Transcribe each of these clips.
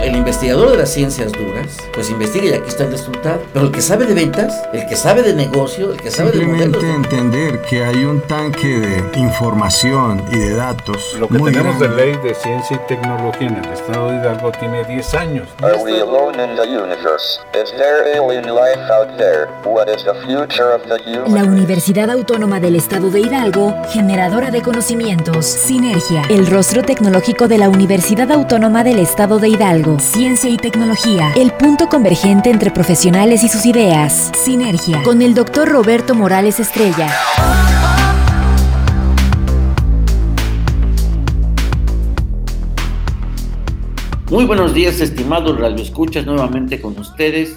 El investigador de las ciencias duras, pues investiga y aquí está el resultado. Pero el que sabe de ventas, el que sabe de negocio, el que sabe de modelos... entender que hay un tanque de información y de datos. Lo que tenemos de ley de ciencia y tecnología en el estado de Hidalgo tiene 10 años. La Universidad Autónoma del Estado de Hidalgo, generadora de conocimientos, Sinergia, el rostro tecnológico de la Universidad Autónoma del Estado de Hidalgo, ciencia y tecnología, el punto convergente entre profesionales y sus ideas, Sinergia, con el doctor Roberto Morales Estrella. Muy buenos días, estimados radioescuchas, nuevamente con ustedes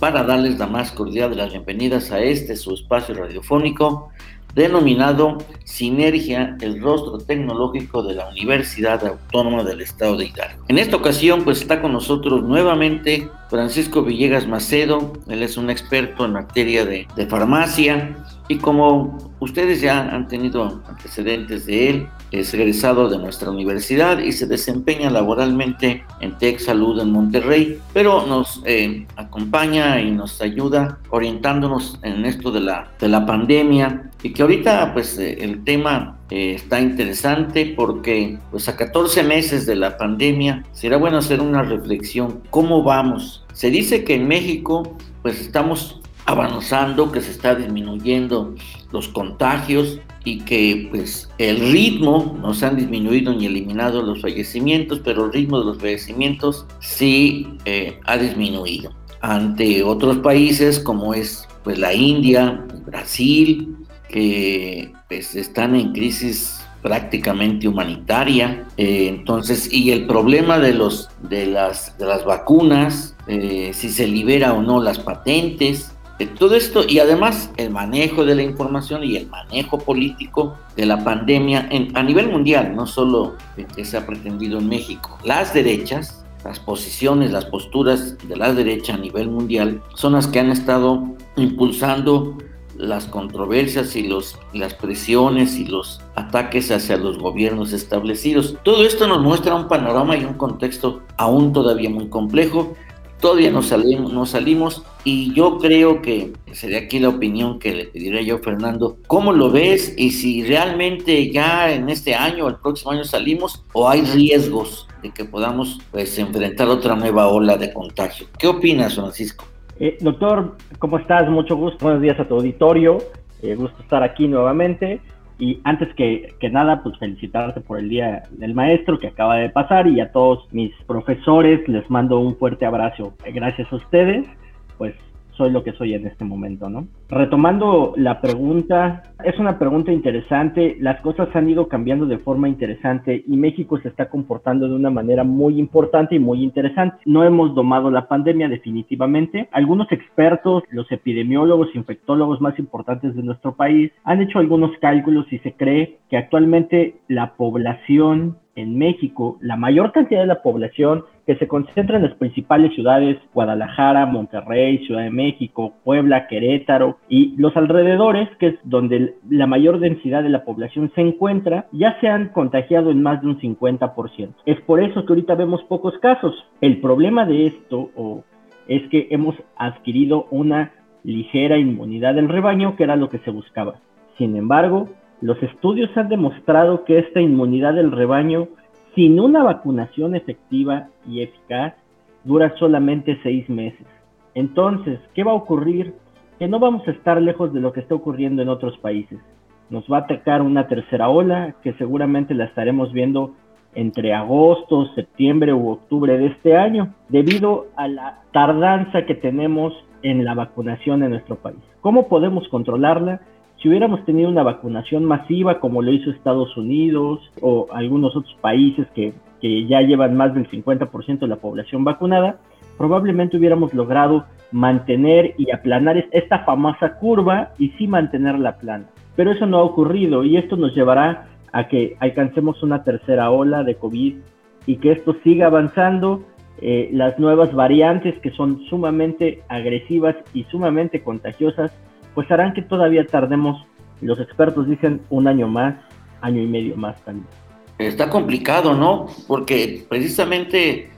para darles la más cordial de las bienvenidas a este su espacio radiofónico denominado Sinergia, el rostro tecnológico de la Universidad Autónoma del Estado de Hidalgo. En esta ocasión, pues está con nosotros nuevamente Francisco Villegas Macedo, él es un experto en materia de, de farmacia y como ustedes ya han tenido antecedentes de él, es egresado de nuestra universidad y se desempeña laboralmente en Tech Salud en Monterrey, pero nos eh, acompaña y nos ayuda orientándonos en esto de la, de la pandemia y que ahorita pues eh, el tema eh, está interesante porque pues a 14 meses de la pandemia será bueno hacer una reflexión, ¿cómo vamos? Se dice que en México pues estamos avanzando, que se está disminuyendo los contagios y que pues el ritmo, no se han disminuido ni eliminado los fallecimientos, pero el ritmo de los fallecimientos sí eh, ha disminuido. Ante otros países como es pues la India, Brasil, que pues están en crisis prácticamente humanitaria. Eh, entonces, y el problema de, los, de, las, de las vacunas, eh, si se libera o no las patentes, todo esto y además el manejo de la información y el manejo político de la pandemia a nivel mundial, no solo que se ha pretendido en México. Las derechas, las posiciones, las posturas de la derecha a nivel mundial son las que han estado impulsando las controversias y las presiones y los ataques hacia los gobiernos establecidos. Todo esto nos muestra un panorama y un contexto aún todavía muy complejo Todavía no salimos, no salimos y yo creo que sería aquí la opinión que le pediría yo Fernando. ¿Cómo lo ves y si realmente ya en este año o el próximo año salimos o hay riesgos de que podamos pues enfrentar otra nueva ola de contagio? ¿Qué opinas, Francisco? Eh, doctor, ¿cómo estás? Mucho gusto. Buenos días a tu auditorio. Eh, gusto estar aquí nuevamente. Y antes que, nada, pues felicitarte por el Día del Maestro que acaba de pasar y a todos mis profesores les mando un fuerte abrazo. Gracias a ustedes, pues soy lo que soy en este momento, ¿no? Retomando la pregunta, es una pregunta interesante, las cosas han ido cambiando de forma interesante y México se está comportando de una manera muy importante y muy interesante. No hemos domado la pandemia definitivamente. Algunos expertos, los epidemiólogos, infectólogos más importantes de nuestro país, han hecho algunos cálculos y se cree que actualmente la población en México, la mayor cantidad de la población que se concentra en las principales ciudades, Guadalajara, Monterrey, Ciudad de México, Puebla, Querétaro y los alrededores, que es donde la mayor densidad de la población se encuentra, ya se han contagiado en más de un 50%. Es por eso que ahorita vemos pocos casos. El problema de esto es que hemos adquirido una ligera inmunidad del rebaño, que era lo que se buscaba. Sin embargo, los estudios han demostrado que esta inmunidad del rebaño, sin una vacunación efectiva y eficaz, dura solamente seis meses. Entonces, ¿qué va a ocurrir? Que no vamos a estar lejos de lo que está ocurriendo en otros países. Nos va a atacar una tercera ola que seguramente la estaremos viendo entre agosto, septiembre u octubre de este año, debido a la tardanza que tenemos en la vacunación en nuestro país. ¿Cómo podemos controlarla? Si hubiéramos tenido una vacunación masiva como lo hizo Estados Unidos o algunos otros países que, ya llevan más del 50% de la población vacunada, probablemente hubiéramos logrado mantener y aplanar esta famosa curva y sí mantenerla plana. Pero eso no ha ocurrido y esto nos llevará a que alcancemos una tercera ola de COVID y que esto siga avanzando. Eh, las nuevas variantes que son sumamente agresivas y sumamente contagiosas pues harán que todavía tardemos, los expertos dicen un año más, año y medio más también. Está complicado, ¿no? Porque precisamente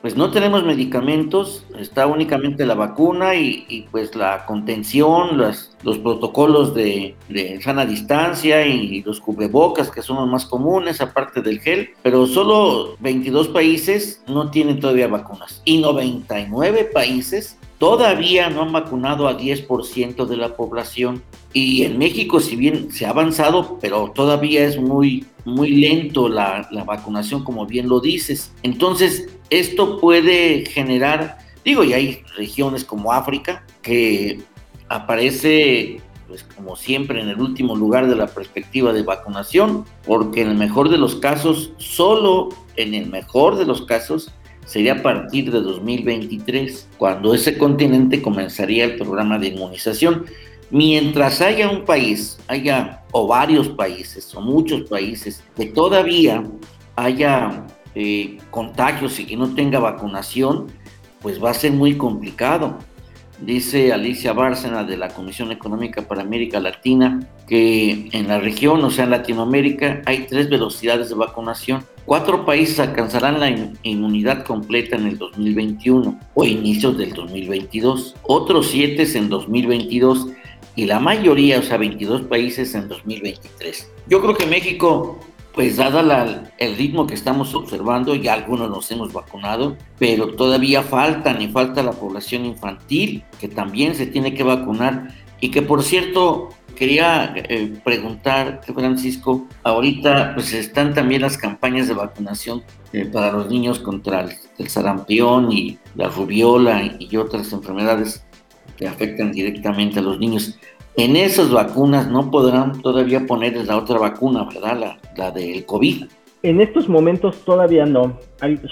pues no tenemos medicamentos, está únicamente la vacuna y, pues la contención, los protocolos de, de, sana distancia y los cubrebocas que son los más comunes, aparte del gel, pero solo 22 países no tienen todavía vacunas y 99 países todavía no han vacunado a 10% de la población. Y en México, si bien se ha avanzado, pero todavía es muy, muy lento la, la vacunación, como bien lo dices. Entonces, esto puede generar, digo, y hay regiones como África que aparece pues como siempre en el último lugar de la perspectiva de vacunación, porque en el mejor de los casos, solo en el mejor de los casos, sería a partir de 2023, cuando ese continente comenzaría el programa de inmunización. Mientras haya un país, haya o varios países o muchos países que todavía haya eh, contagios y que no tenga vacunación, pues va a ser muy complicado. Dice Alicia Bárcena de la Comisión Económica para América Latina que en la región, o sea, en Latinoamérica, hay tres velocidades de vacunación. Cuatro países alcanzarán la inmunidad completa en el 2021 o inicios del 2022. Otros siete en 2022 y la mayoría, o sea, 22 países en 2023. Yo creo que México pues dada el ritmo que estamos observando, ya algunos nos hemos vacunado, pero todavía faltan y falta la población infantil que también se tiene que vacunar y que por cierto quería eh, preguntar, Francisco, ahorita pues están también las campañas de vacunación eh, para los niños contra el, sarampión y la rubiola y otras enfermedades que afectan directamente a los niños. En esas vacunas no podrán todavía poner la otra vacuna, ¿verdad? La, la del COVID. En estos momentos todavía no.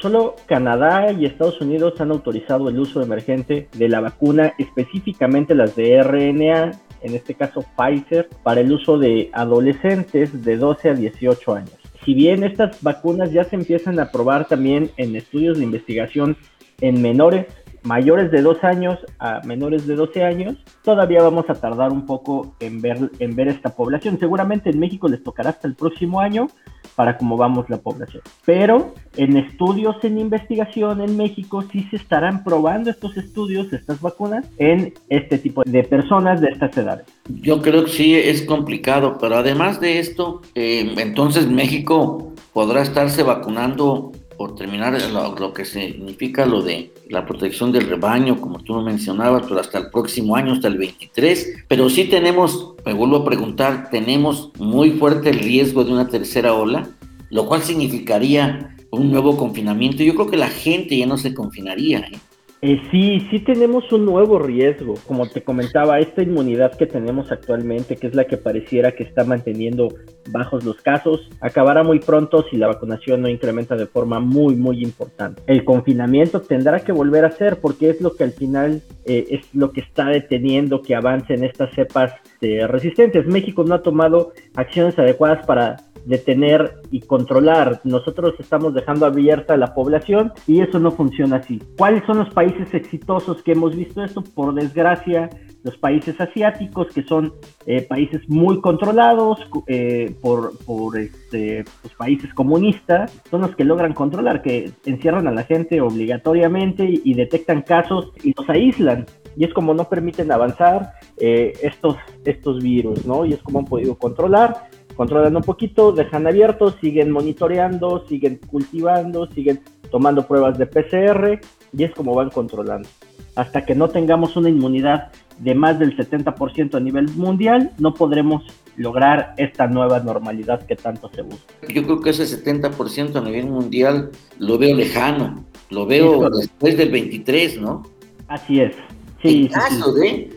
Solo Canadá y Estados Unidos han autorizado el uso emergente de la vacuna, específicamente las de RNA, en este caso Pfizer, para el uso de adolescentes de 12 a 18 años. Si bien estas vacunas ya se empiezan a probar también en estudios de investigación en menores, mayores de 2 años a menores de 12 años, todavía vamos a tardar un poco en ver, en ver esta población. Seguramente en México les tocará hasta el próximo año para cómo vamos la población. Pero en estudios en investigación en México sí se estarán probando estos estudios, estas vacunas, en este tipo de personas de estas edades. Yo creo que sí es complicado, pero además de esto, eh, entonces México podrá estarse vacunando por terminar lo, que significa lo de la protección del rebaño, como tú mencionabas, pero hasta el próximo año, hasta el 23. Pero sí tenemos, me vuelvo a preguntar, tenemos muy fuerte el riesgo de una tercera ola, lo cual significaría un nuevo confinamiento. Yo creo que la gente ya no se confinaría. ¿eh? Eh, sí, sí tenemos un nuevo riesgo. Como te comentaba, esta inmunidad que tenemos actualmente, que es la que pareciera que está manteniendo bajos los casos, acabará muy pronto si la vacunación no incrementa de forma muy, muy importante. El confinamiento tendrá que volver a ser porque es lo que al final eh, es lo que está deteniendo que avancen estas cepas eh, resistentes. México no ha tomado acciones adecuadas para detener y controlar. Nosotros estamos dejando abierta la población y eso no funciona así. ¿Cuáles son los países exitosos que hemos visto esto? Por desgracia, los países asiáticos, que son eh, países muy controlados eh, por, por este, pues, países comunistas, son los que logran controlar, que encierran a la gente obligatoriamente y, detectan casos y los aíslan. Y es como no permiten avanzar eh, estos, estos virus, ¿no? Y es como han podido controlar controlan un poquito, dejan abiertos, siguen monitoreando, siguen cultivando, siguen tomando pruebas de PCR y es como van controlando. Hasta que no tengamos una inmunidad de más del 70% a nivel mundial, no podremos lograr esta nueva normalidad que tanto se busca. Yo creo que ese 70% a nivel mundial lo veo lejano, lo veo después del 23, ¿no? Así es. Sí, caso de,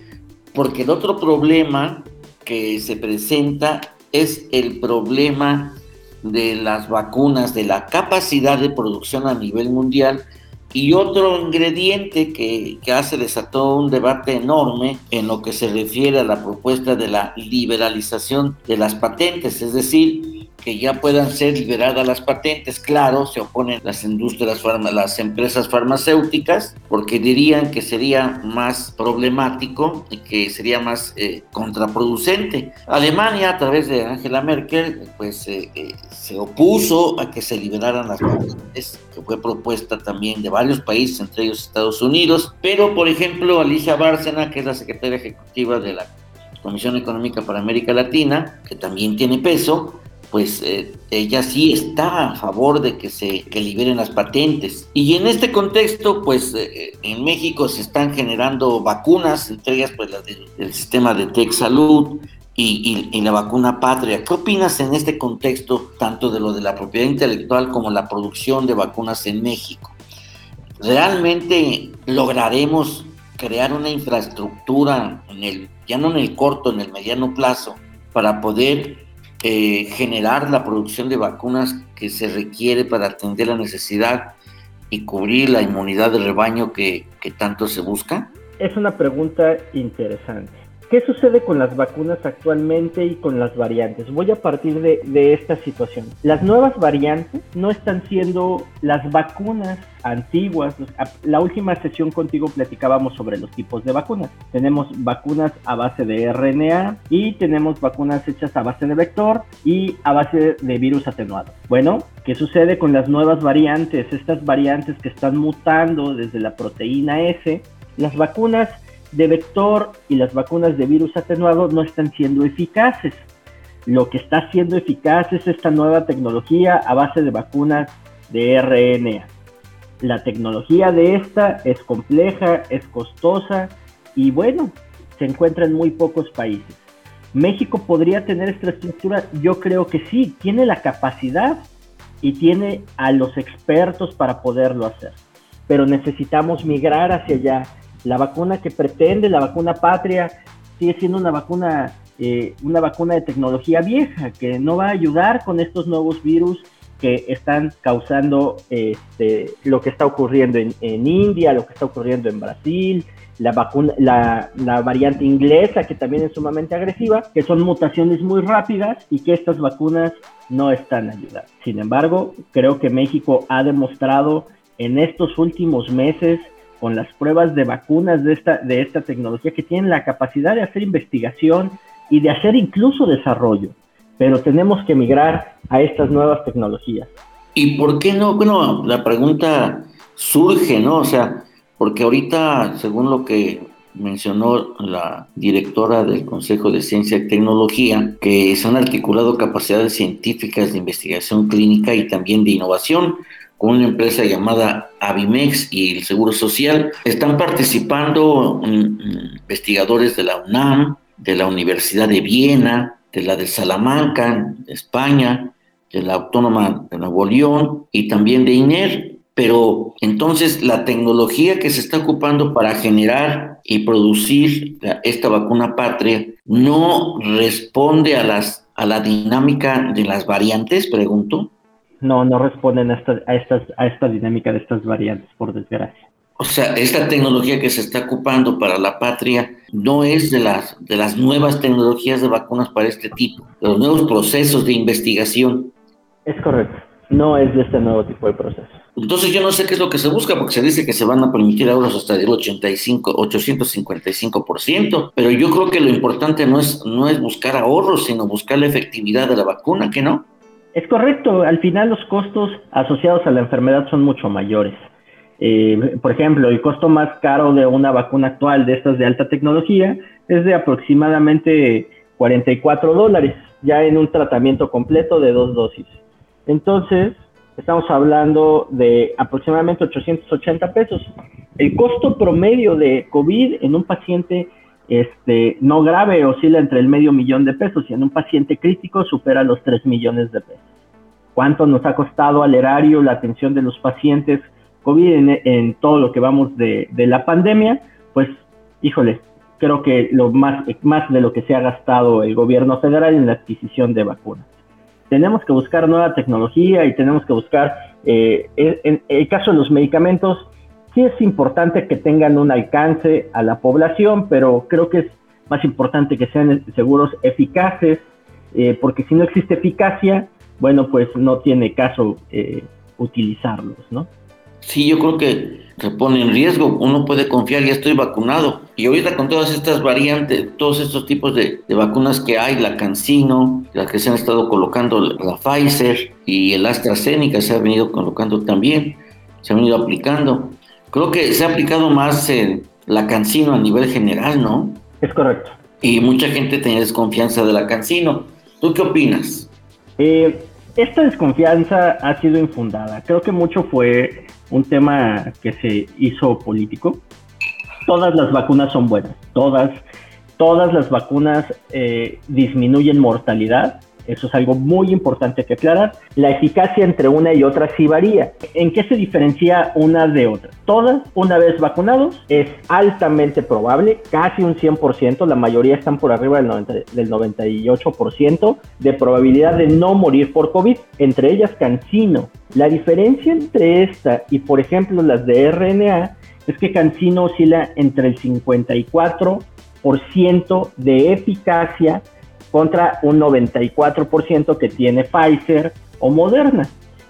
porque el otro problema que se presenta es el problema de las vacunas, de la capacidad de producción a nivel mundial. Y otro ingrediente que, que hace desató un debate enorme en lo que se refiere a la propuesta de la liberalización de las patentes, es decir, que ya puedan ser liberadas las patentes. Claro, se oponen las industrias, las empresas farmacéuticas, porque dirían que sería más problemático y que sería más eh, contraproducente. Alemania, a través de Angela Merkel, pues eh, eh, se opuso a que se liberaran las patentes, que fue propuesta también de varios países, entre ellos Estados Unidos. Pero, por ejemplo, Alicia Bárcena, que es la secretaria ejecutiva de la Comisión Económica para América Latina, que también tiene peso, pues eh, ella sí está a favor de que se liberen las patentes. Y en este contexto, pues eh, en México se están generando vacunas, entre ellas pues las del, sistema de Tech Salud y, y, la vacuna Patria. ¿Qué opinas en este contexto, tanto de lo de la propiedad intelectual como la producción de vacunas en México? ¿Realmente lograremos crear una infraestructura, en el, ya no en el corto, en el mediano plazo, para poder eh, generar la producción de vacunas que se requiere para atender la necesidad y cubrir la inmunidad de rebaño que, que tanto se busca? Es una pregunta interesante. ¿Qué sucede con las vacunas actualmente y con las variantes? Voy a partir de, de, esta situación. Las nuevas variantes no están siendo las vacunas antiguas. La última sesión contigo platicábamos sobre los tipos de vacunas. Tenemos vacunas a base de RNA y tenemos vacunas hechas a base de vector y a base de virus atenuado. Bueno, ¿qué sucede con las nuevas variantes? Estas variantes que están mutando desde la proteína S. Las vacunas de vector y las vacunas de virus atenuado no están siendo eficaces. Lo que está siendo eficaz es esta nueva tecnología a base de vacunas de RNA. La tecnología de esta es compleja, es costosa y bueno, se encuentra en muy pocos países. México podría tener esta estructura, yo creo que sí, tiene la capacidad y tiene a los expertos para poderlo hacer, pero necesitamos migrar hacia allá. La vacuna que pretende, la vacuna patria, sigue siendo una vacuna, eh, una vacuna de tecnología vieja que no va a ayudar con estos nuevos virus que están causando este, lo que está ocurriendo en, India, lo que está ocurriendo en Brasil, la, vacuna, la, la, variante inglesa, que también es sumamente agresiva, que son mutaciones muy rápidas y que estas vacunas no están ayudando. Sin embargo, creo que México ha demostrado en estos últimos meses con las pruebas de vacunas de esta, de esta tecnología que tienen la capacidad de hacer investigación y de hacer incluso desarrollo pero tenemos que migrar a estas nuevas tecnologías. ¿Y por qué no? Bueno, la pregunta surge, ¿no? O sea, porque ahorita, según lo que mencionó la directora del Consejo de Ciencia y Tecnología, que se han articulado capacidades científicas de investigación clínica y también de innovación con una empresa llamada Avimex y el Seguro Social. Están participando investigadores de la UNAM, de la Universidad de Viena, de la de Salamanca, de España, de la Autónoma de Nuevo León y también de INER. Pero entonces la tecnología que se está ocupando para generar y producir esta vacuna patria no responde a, las, a la dinámica de las variantes, pregunto. No, no responden a esta, a, estas, a esta dinámica de estas variantes, por desgracia. O sea, esta tecnología que se está ocupando para la patria no es de las, de las nuevas tecnologías de vacunas para este tipo, de los nuevos procesos de investigación. Es correcto, no es de este nuevo tipo de proceso. Entonces yo no sé qué es lo que se busca, porque se dice que se van a permitir ahorros hasta del 85, 855%, pero yo creo que lo importante no es, no es buscar ahorros, sino buscar la efectividad de la vacuna, ¿que no? Es correcto, al final los costos asociados a la enfermedad son mucho mayores. Eh, por ejemplo, el costo más caro de una vacuna actual de estas de alta tecnología es de aproximadamente 44 dólares, ya en un tratamiento completo de dos dosis. Entonces, estamos hablando de aproximadamente 880 pesos. El costo promedio de COVID en un paciente este, no grave oscila entre el medio millón de pesos y en un paciente crítico supera los 3 millones de pesos. ¿Cuánto nos ha costado al erario la atención de los pacientes COVID en, todo lo que vamos de, la pandemia, pues, híjole, creo que lo más, de lo que se ha gastado el gobierno federal en la adquisición de vacunas. Tenemos que buscar nueva tecnología y tenemos que buscar, eh, en el caso de los medicamentos, sí es importante que tengan un alcance a la población, pero creo que es más importante que sean seguros eficaces, eh, porque si no existe eficacia, bueno, pues no tiene caso eh, utilizarlos, ¿no? Sí, yo creo que se pone en riesgo. Uno puede confiar, ya estoy vacunado. Y ahorita con todas estas variantes, todos estos tipos de, vacunas que hay, la CanSino, la que se han estado colocando, la Pfizer y el AstraZeneca se ha venido colocando también, se ha venido aplicando. Creo que se ha aplicado más la CanSino a nivel general, ¿no? Es correcto. Y mucha gente tiene desconfianza de la CanSino. ¿Tú qué opinas? Eh, esta desconfianza ha sido infundada. Creo que mucho fue un tema que se hizo político. Todas las vacunas son buenas, todas, todas las vacunas eh, disminuyen mortalidad eso es algo muy importante que aclarar. La eficacia entre una y otra sí varía. ¿En qué se diferencia una de otra? Todas, una vez vacunados, es altamente probable, casi un 100%, la mayoría están por arriba del, del 98% de probabilidad de no morir por COVID, entre ellas Cancino. La diferencia entre esta y, por ejemplo, las de RNA es que Cancino oscila entre el 54% de eficacia contra un 94% que tiene Pfizer o Moderna.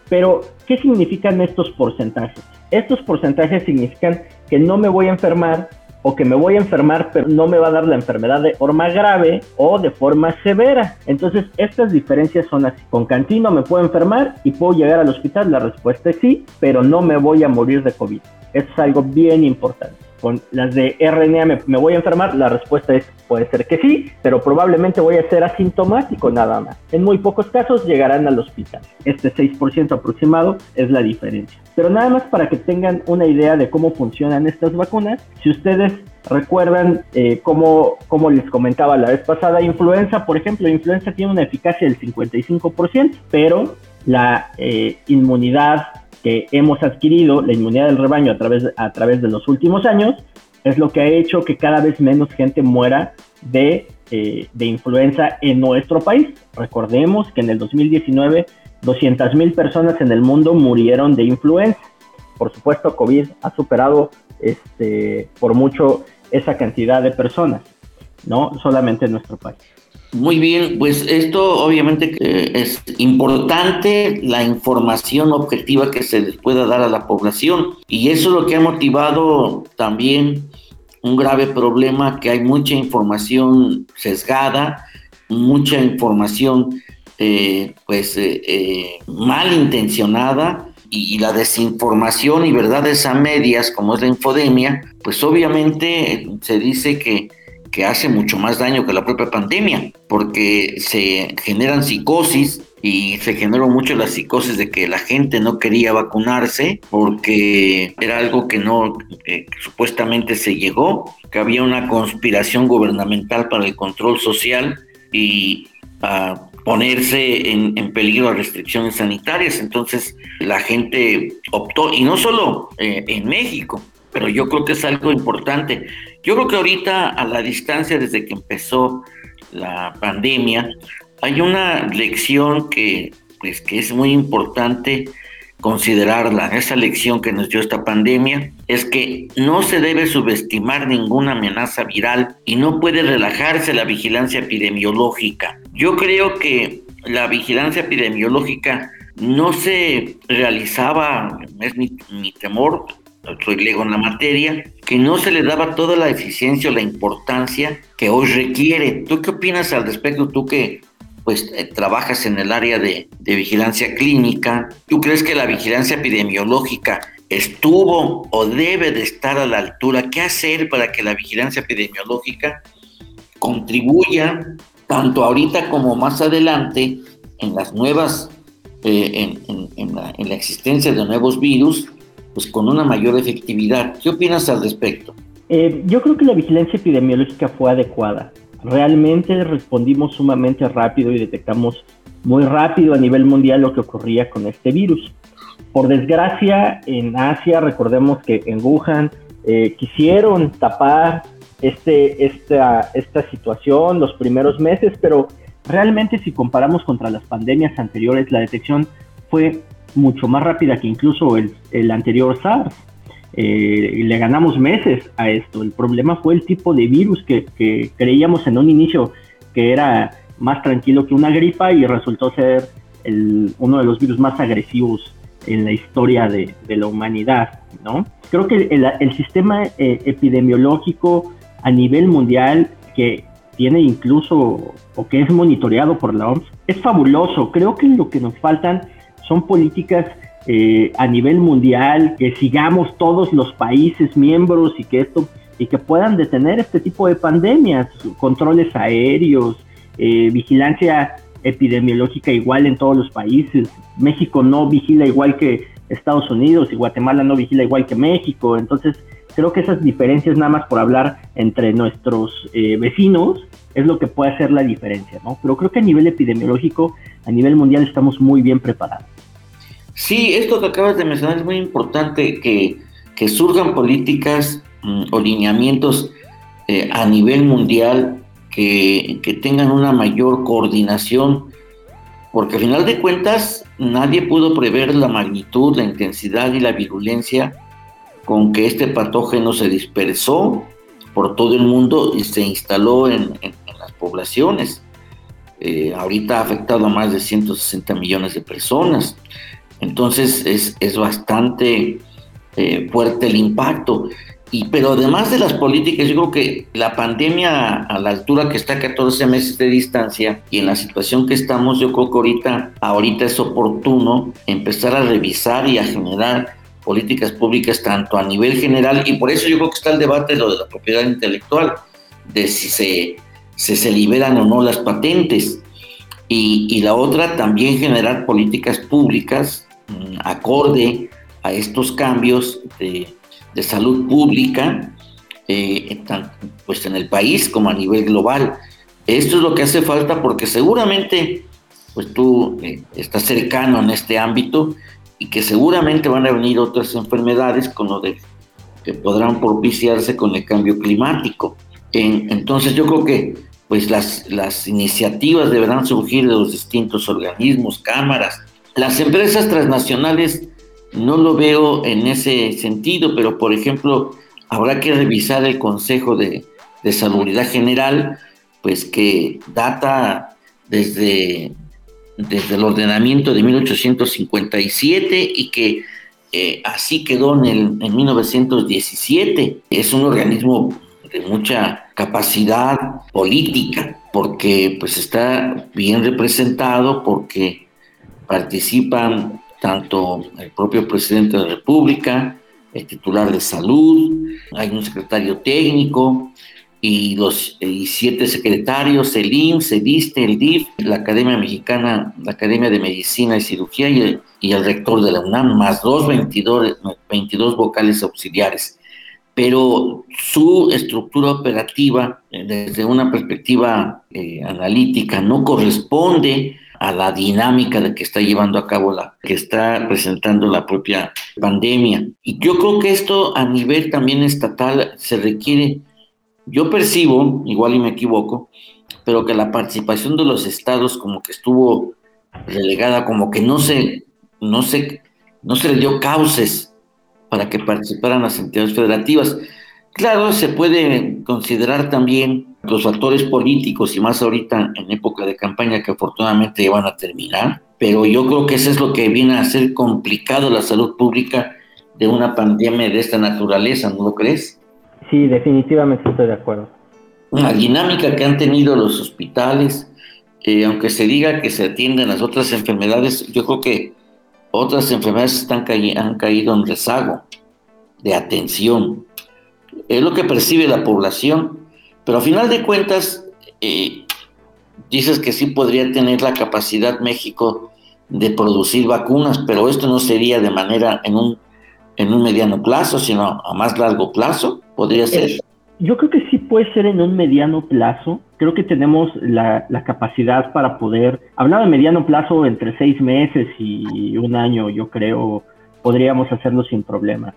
Pero, ¿qué significan estos porcentajes? Estos porcentajes significan que no me voy a enfermar o que me voy a enfermar, pero no me va a dar la enfermedad de forma grave o de forma severa. Entonces, estas diferencias son así. Con Cantino me puedo enfermar y puedo llegar al hospital. La respuesta es sí, pero no me voy a morir de COVID. Es algo bien importante con las de RNA me, voy a enfermar? La respuesta es puede ser que sí, pero probablemente voy a ser asintomático nada más. En muy pocos casos llegarán al hospital. Este 6% aproximado es la diferencia. Pero nada más para que tengan una idea de cómo funcionan estas vacunas, si ustedes recuerdan eh, como, como les comentaba la vez pasada, influenza, por ejemplo, influenza tiene una eficacia del 55%, pero la eh, inmunidad que hemos adquirido, la inmunidad del rebaño a través, a través de los últimos años, es lo que ha hecho que cada vez menos gente muera de, eh, de influenza en nuestro país. Recordemos que en el 2019 200 mil personas en el mundo murieron de influenza. Por supuesto, COVID ha superado este, por mucho esa cantidad de personas, no solamente en nuestro país. Muy bien, pues esto obviamente es importante la información objetiva que se les pueda dar a la población. Y eso es lo que ha motivado también un grave problema que hay mucha información sesgada, mucha información eh, pues eh, eh, mal intencionada y, la desinformación y verdades a medias como es la infodemia, pues obviamente se dice que que hace mucho más daño que la propia pandemia, porque se generan psicosis y se generó mucho la psicosis de que la gente no quería vacunarse porque era algo que no supuestamente se llegó, que había una conspiración gubernamental para el control social y a ponerse en, peligro a restricciones sanitarias. Entonces la gente optó, y no solo eh, en México, pero yo creo que es algo importante. Yo creo que ahorita a la distancia desde que empezó la pandemia, hay una lección que, pues, que es muy importante considerarla. Esa lección que nos dio esta pandemia es que no se debe subestimar ninguna amenaza viral y no puede relajarse la vigilancia epidemiológica. Yo creo que la vigilancia epidemiológica no se realizaba, es mi, mi temor, soy lego en la materia, que no se le daba toda la eficiencia o la importancia que hoy requiere. ¿Tú qué opinas al respecto? Tú que pues eh, trabajas en el área de, de vigilancia clínica, ¿tú crees que la vigilancia epidemiológica estuvo o debe de estar a la altura? ¿Qué hacer para que la vigilancia epidemiológica contribuya tanto ahorita como más adelante en las nuevas, eh, en, la, en, la, existencia de nuevos virus pues con una mayor efectividad. ¿Qué opinas al respecto? Eh, yo creo que la vigilancia epidemiológica fue adecuada. Realmente respondimos sumamente rápido y detectamos muy rápido a nivel mundial lo que ocurría con este virus. Por desgracia, en Asia, recordemos que en Wuhan eh, quisieron tapar este, esta, esta situación los primeros meses, pero realmente si comparamos contra las pandemias anteriores, la detección fue mucho más rápida que incluso el, el anterior SARS. Eh, le ganamos meses a esto. El problema fue el tipo de virus que, que, creíamos en un inicio que era más tranquilo que una gripa y resultó ser el, uno de los virus más agresivos en la historia de, la humanidad, ¿no? Creo que el, sistema eh, epidemiológico a nivel mundial que tiene incluso o que es monitoreado por la OMS es fabuloso. Creo que lo que nos faltan son políticas eh, a nivel mundial, que sigamos todos los países miembros y que esto y que puedan detener este tipo de pandemias, controles aéreos, eh, vigilancia epidemiológica igual en todos los países. México no vigila igual que Estados Unidos y Guatemala no vigila igual que México. Entonces, creo que esas diferencias, nada más por hablar entre nuestros eh, vecinos, es lo que puede hacer la diferencia, ¿no? Pero creo que a nivel epidemiológico, a nivel mundial, estamos muy bien preparados. Sí, esto que acabas de mencionar es muy importante, que, que surjan políticas mm, o lineamientos eh, a nivel mundial que, tengan una mayor coordinación, porque al final de cuentas nadie pudo prever la magnitud, la intensidad y la virulencia con que este patógeno se dispersó por todo el mundo y se instaló en, las poblaciones. Eh, ahorita ha afectado a más de 160 millones de personas. Entonces es, bastante eh, fuerte el impacto. Y, pero además de las políticas, yo creo que la pandemia a la altura que está a 14 meses de distancia y en la situación que estamos, yo creo que ahorita, ahorita es oportuno empezar a revisar y a generar políticas públicas tanto a nivel general y por eso yo creo que está el debate de lo de la propiedad intelectual, de si se, se liberan o no las patentes. Y, y la otra, también generar políticas públicas acorde a estos cambios de salud pública, eh, pues en el país como a nivel global. Esto es lo que hace falta porque seguramente, pues tú eh, estás cercano en este ámbito y que seguramente van a venir otras enfermedades con lo de que podrán propiciarse con el cambio climático. entonces yo creo que pues las, las iniciativas deberán surgir de los distintos organismos, cámaras. Las empresas transnacionales no lo veo en ese sentido, pero por ejemplo, habrá que revisar el Consejo de, de General, pues que data desde, desde el ordenamiento de 1857 y que eh, así quedó en, el, en 1917. Es un organismo de mucha capacidad política, porque pues está bien representado, porque participan tanto el propio presidente de la República, el titular de salud, hay un secretario técnico y los y siete secretarios, el IMSS, el ISTE, el DIF, la Academia Mexicana, la Academia de Medicina y Cirugía y el, y el rector de la UNAM, más dos 22, 22 vocales auxiliares. Pero su estructura operativa, eh, desde una perspectiva eh, analítica, no corresponde a la dinámica de que está llevando a cabo la que está presentando la propia pandemia. Y yo creo que esto a nivel también estatal se requiere, yo percibo, igual y me equivoco, pero que la participación de los estados como que estuvo relegada, como que no se, no se, no se le dio cauces para que participaran las entidades federativas. Claro, se puede considerar también los factores políticos y más ahorita en época de campaña que afortunadamente ya van a terminar, pero yo creo que eso es lo que viene a hacer complicado la salud pública de una pandemia de esta naturaleza, ¿no lo crees? Sí, definitivamente estoy de acuerdo. Una dinámica que han tenido los hospitales, eh, aunque se diga que se atienden las otras enfermedades, yo creo que otras enfermedades están han caído en rezago de atención es lo que percibe la población, pero a final de cuentas, eh, dices que sí podría tener la capacidad México de producir vacunas, pero esto no sería de manera en un, en un mediano plazo, sino a más largo plazo, podría ser. Yo creo que sí puede ser en un mediano plazo. Creo que tenemos la, la, capacidad para poder, hablaba de mediano plazo entre seis meses y un año, yo creo, podríamos hacerlo sin problema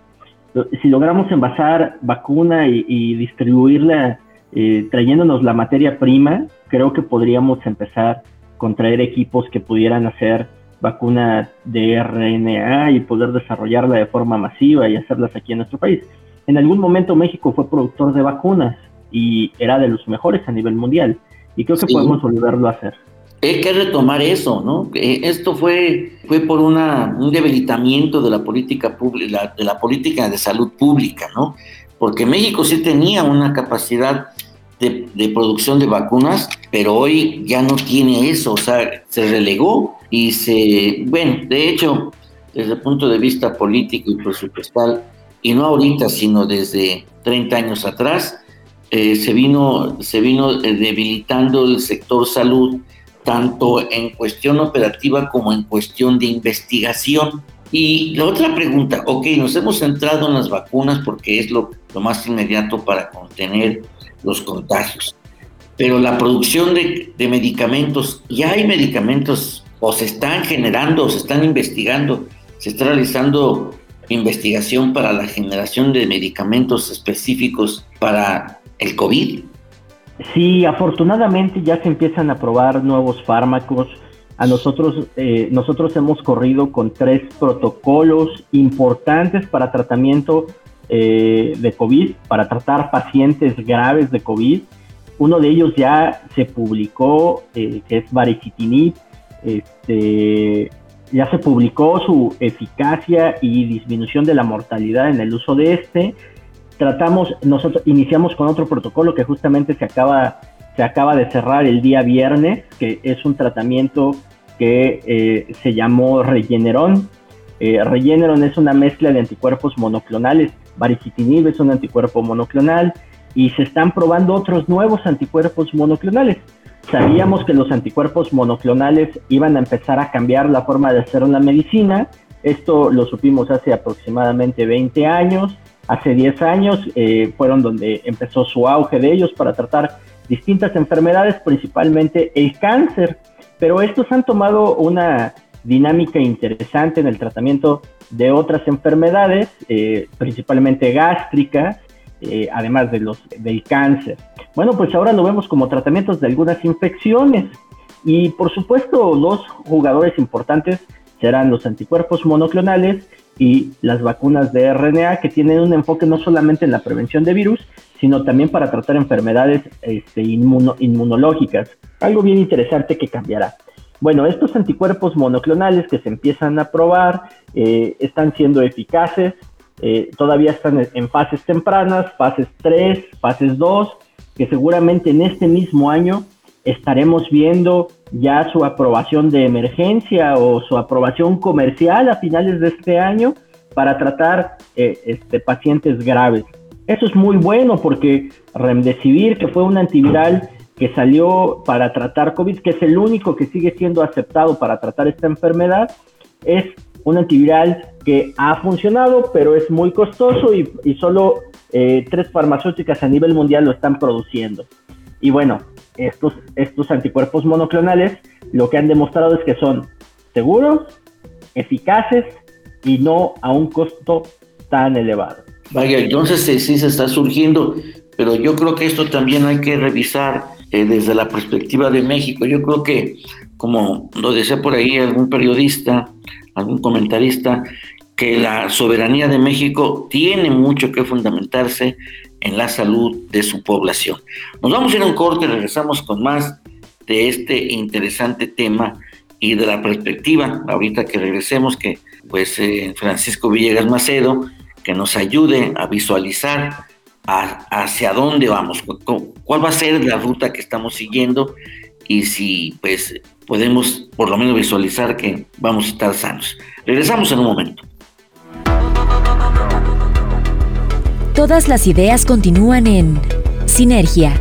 si logramos envasar vacuna y, distribuirla eh, trayéndonos la materia prima, creo que podríamos empezar con traer equipos que pudieran hacer vacuna de RNA y poder desarrollarla de forma masiva y hacerlas aquí en nuestro país. En algún momento México fue productor de vacunas y era de los mejores a nivel mundial y creo que podemos volverlo a hacer. hay que retomar eso, ¿no? Esto fue, fue por una, un debilitamiento de la política pública, de la política de salud pública, ¿no? Porque México sí tenía una capacidad de, de, producción de vacunas, pero hoy ya no tiene eso, o sea, se relegó y se, bueno, de hecho, desde el punto de vista político y presupuestal, y no ahorita, sino desde 30 años atrás, eh, se vino, se vino eh, debilitando el sector salud, tanto en cuestión operativa como en cuestión de investigación. Y la otra pregunta, ok, nos hemos centrado en las vacunas porque es lo, lo más inmediato para contener los contagios. Pero la producción de, medicamentos, ya hay medicamentos o se están generando o se están investigando, se está realizando investigación para la generación de medicamentos específicos para el COVID. Sí, afortunadamente ya se empiezan a probar nuevos fármacos. A nosotros, eh, nosotros hemos corrido con tres protocolos importantes para tratamiento eh, de COVID, para tratar pacientes graves de COVID. Uno de ellos ya se publicó, eh, que es varicitinib. Este, ya se publicó su eficacia y disminución de la mortalidad en el uso de este tratamos, nosotros iniciamos con otro protocolo que justamente se acaba, se acaba de cerrar el día viernes, que es un tratamiento que eh, se llamó Regeneron. Eh, es una mezcla de anticuerpos monoclonales, baricitinib es un anticuerpo monoclonal y se están probando otros nuevos anticuerpos monoclonales. Sabíamos que los anticuerpos monoclonales iban a empezar a cambiar la forma de hacer la medicina. Esto lo supimos hace aproximadamente 20 años hace 10 años eh, fueron donde empezó su auge de ellos para tratar distintas enfermedades, principalmente el cáncer. Pero estos han tomado una dinámica interesante en el tratamiento de otras enfermedades, eh, principalmente gástricas, eh, además de los, del cáncer. Bueno, pues ahora lo vemos como tratamientos de algunas infecciones. Y por supuesto, los jugadores importantes serán los anticuerpos monoclonales y las vacunas de RNA que tienen un enfoque no solamente en la prevención de virus, sino también para tratar enfermedades este, inmunológicas. Algo bien interesante que cambiará. Bueno, estos anticuerpos monoclonales que se empiezan a probar eh, están siendo eficaces, eh, todavía están en fases tempranas, fases 3, fases 2, que seguramente en este mismo año estaremos viendo ya su aprobación de emergencia o su aprobación comercial a finales de este año para tratar eh, este, pacientes graves. Eso es muy bueno porque Remdesivir, que fue un antiviral que salió para tratar COVID, que es el único que sigue siendo aceptado para tratar esta enfermedad, es un antiviral que ha funcionado, pero es muy costoso y, solo eh, tres farmacéuticas a nivel mundial lo están produciendo. Y bueno, estos, estos anticuerpos monoclonales lo que han demostrado es que son seguros, eficaces y no a un costo tan elevado. Vaya, entonces sí, se está surgiendo, pero yo creo que esto también hay que revisar eh, desde la perspectiva de México. Yo creo que, como lo decía por ahí algún periodista, algún comentarista, que la soberanía de México tiene mucho que fundamentarse en la salud de su población. Nos vamos a ir a un corte regresamos con más de este interesante tema y de la perspectiva, ahorita que regresemos, que pues eh, Francisco Villegas Macedo, que nos ayude a visualizar hacia dónde vamos, cuál va a ser la ruta que estamos siguiendo y si pues podemos por lo menos visualizar que vamos a estar sanos. Regresamos en un momento. Todas las ideas continúan en Sinergia.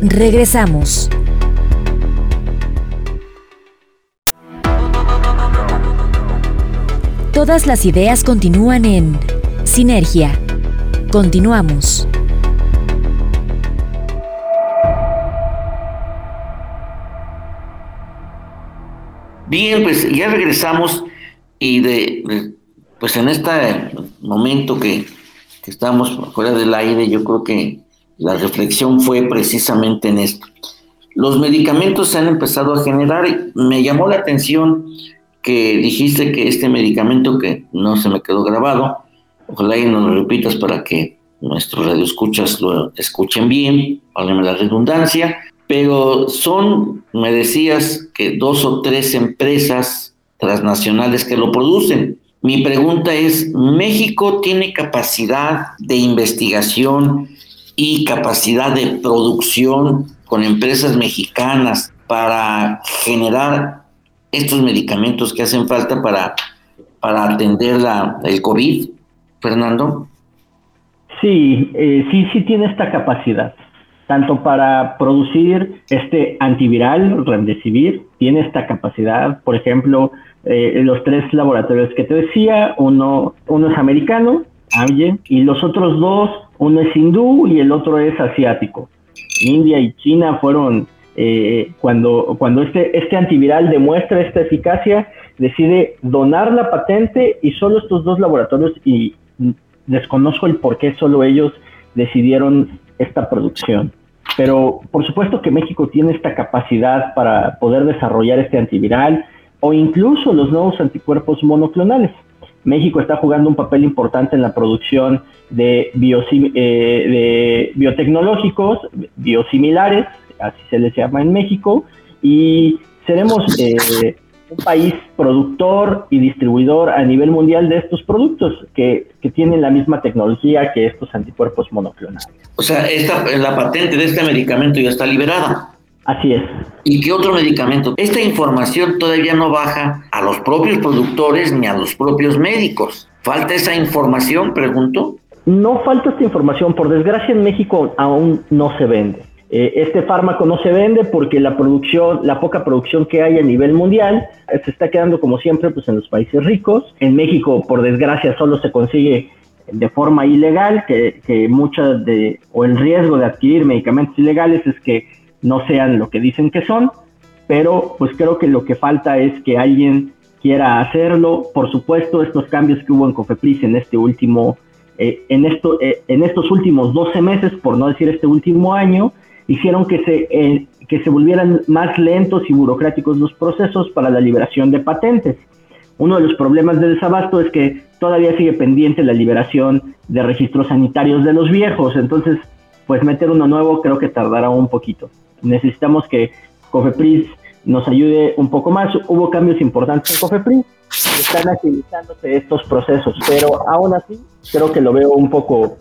Regresamos. Todas las ideas continúan en Sinergia. Continuamos. Bien, pues ya regresamos y de, pues en este momento que que estamos fuera del aire, yo creo que la reflexión fue precisamente en esto. Los medicamentos se han empezado a generar. Me llamó la atención que dijiste que este medicamento que no se me quedó grabado, ojalá y nos lo repitas para que nuestros radioescuchas lo escuchen bien, háblame la redundancia, pero son, me decías, que dos o tres empresas transnacionales que lo producen. Mi pregunta es, ¿México tiene capacidad de investigación y capacidad de producción con empresas mexicanas para generar estos medicamentos que hacen falta para, para atender la, el COVID, Fernando? Sí, eh, sí, sí tiene esta capacidad, tanto para producir este antiviral, Remdesivir, tiene esta capacidad, por ejemplo, eh, los tres laboratorios que te decía, uno, uno es americano, y los otros dos, uno es hindú y el otro es asiático. India y China fueron, eh, cuando, cuando este, este antiviral demuestra esta eficacia, decide donar la patente y solo estos dos laboratorios, y desconozco el por qué solo ellos decidieron esta producción. Pero por supuesto que México tiene esta capacidad para poder desarrollar este antiviral o incluso los nuevos anticuerpos monoclonales. México está jugando un papel importante en la producción de, eh, de biotecnológicos, biosimilares, así se les llama en México, y seremos eh, un país productor y distribuidor a nivel mundial de estos productos que, que, tienen la misma tecnología que estos anticuerpos monoclonales. O sea, esta, la patente de este medicamento ya está liberada. Así es. ¿Y qué otro medicamento? Esta información todavía no baja a los propios productores ni a los propios médicos. ¿Falta esa información, pregunto? No falta esta información. Por desgracia en México aún no se vende. Eh, este fármaco no se vende porque la producción, la poca producción que hay a nivel mundial, eh, se está quedando como siempre pues en los países ricos. En México, por desgracia, solo se consigue de forma ilegal, que, que muchas de, o el riesgo de adquirir medicamentos ilegales es que no sean lo que dicen que son, pero pues creo que lo que falta es que alguien quiera hacerlo. Por supuesto, estos cambios que hubo en Cofepris en este último, eh, en, esto, en estos últimos 12 meses, por no decir este último año, hicieron que se, eh, que se volvieran más lentos y burocráticos los procesos para la liberación de patentes. Uno de los problemas de desabasto es que todavía sigue pendiente la liberación de registros sanitarios de los viejos, entonces pues meter uno nuevo creo que tardará un poquito necesitamos que Cofepris nos ayude un poco más. Hubo cambios importantes en Cofepris, están agilizándose estos procesos, pero aún así creo que lo veo un poco,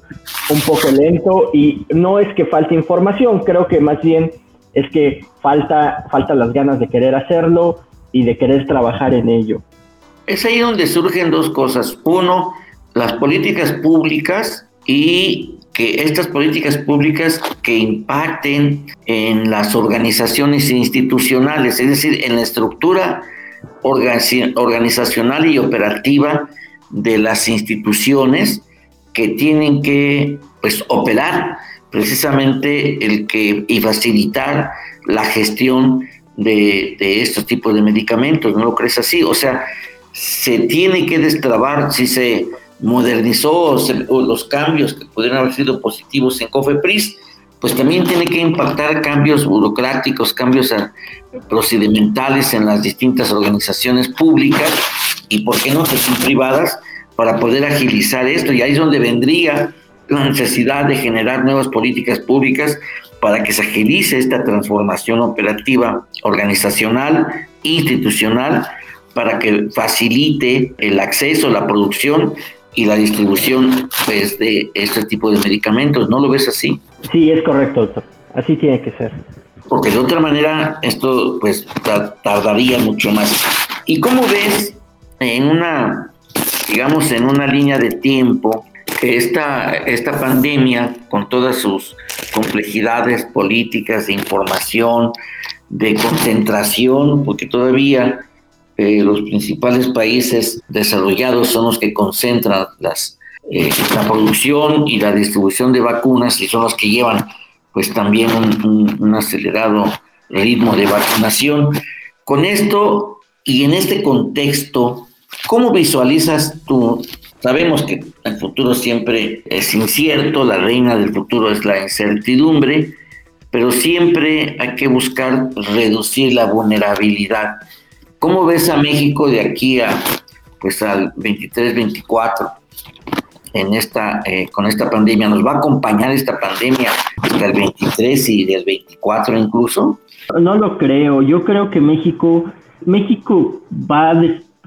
un poco lento y no es que falte información, creo que más bien es que falta, falta las ganas de querer hacerlo y de querer trabajar en ello. Es ahí donde surgen dos cosas. Uno, las políticas públicas y que estas políticas públicas que impacten en las organizaciones institucionales, es decir, en la estructura organizacional y operativa de las instituciones que tienen que pues, operar precisamente el que y facilitar la gestión de, de estos tipos de medicamentos, ¿no lo crees así? O sea, se tiene que destrabar si se modernizó los cambios que pudieran haber sido positivos en COFEPRIS, pues también tiene que impactar cambios burocráticos, cambios ah, procedimentales en las distintas organizaciones públicas y, ¿por qué no, pues privadas para poder agilizar esto? Y ahí es donde vendría la necesidad de generar nuevas políticas públicas para que se agilice esta transformación operativa, organizacional, institucional, para que facilite el acceso, la producción y la distribución pues, de este tipo de medicamentos. ¿No lo ves así? Sí, es correcto, doctor. Así tiene que ser. Porque de otra manera esto pues tardaría mucho más. ¿Y cómo ves en una, digamos, en una línea de tiempo que esta, esta pandemia, con todas sus complejidades políticas, de información, de concentración, porque todavía eh, los principales países desarrollados son los que concentran eh, la producción y la distribución de vacunas y son los que llevan pues también un, acelerado ritmo de vacunación. Con esto y en este contexto, ¿cómo visualizas tú? Sabemos que el futuro siempre es incierto, la reina del futuro es la incertidumbre, pero siempre hay que buscar reducir la vulnerabilidad. ¿Cómo ves a México de aquí a pues al 23, 24 en esta eh, con esta pandemia? ¿Nos va a acompañar esta pandemia hasta el 23 y del 24 incluso? No lo creo. Yo creo que México, México va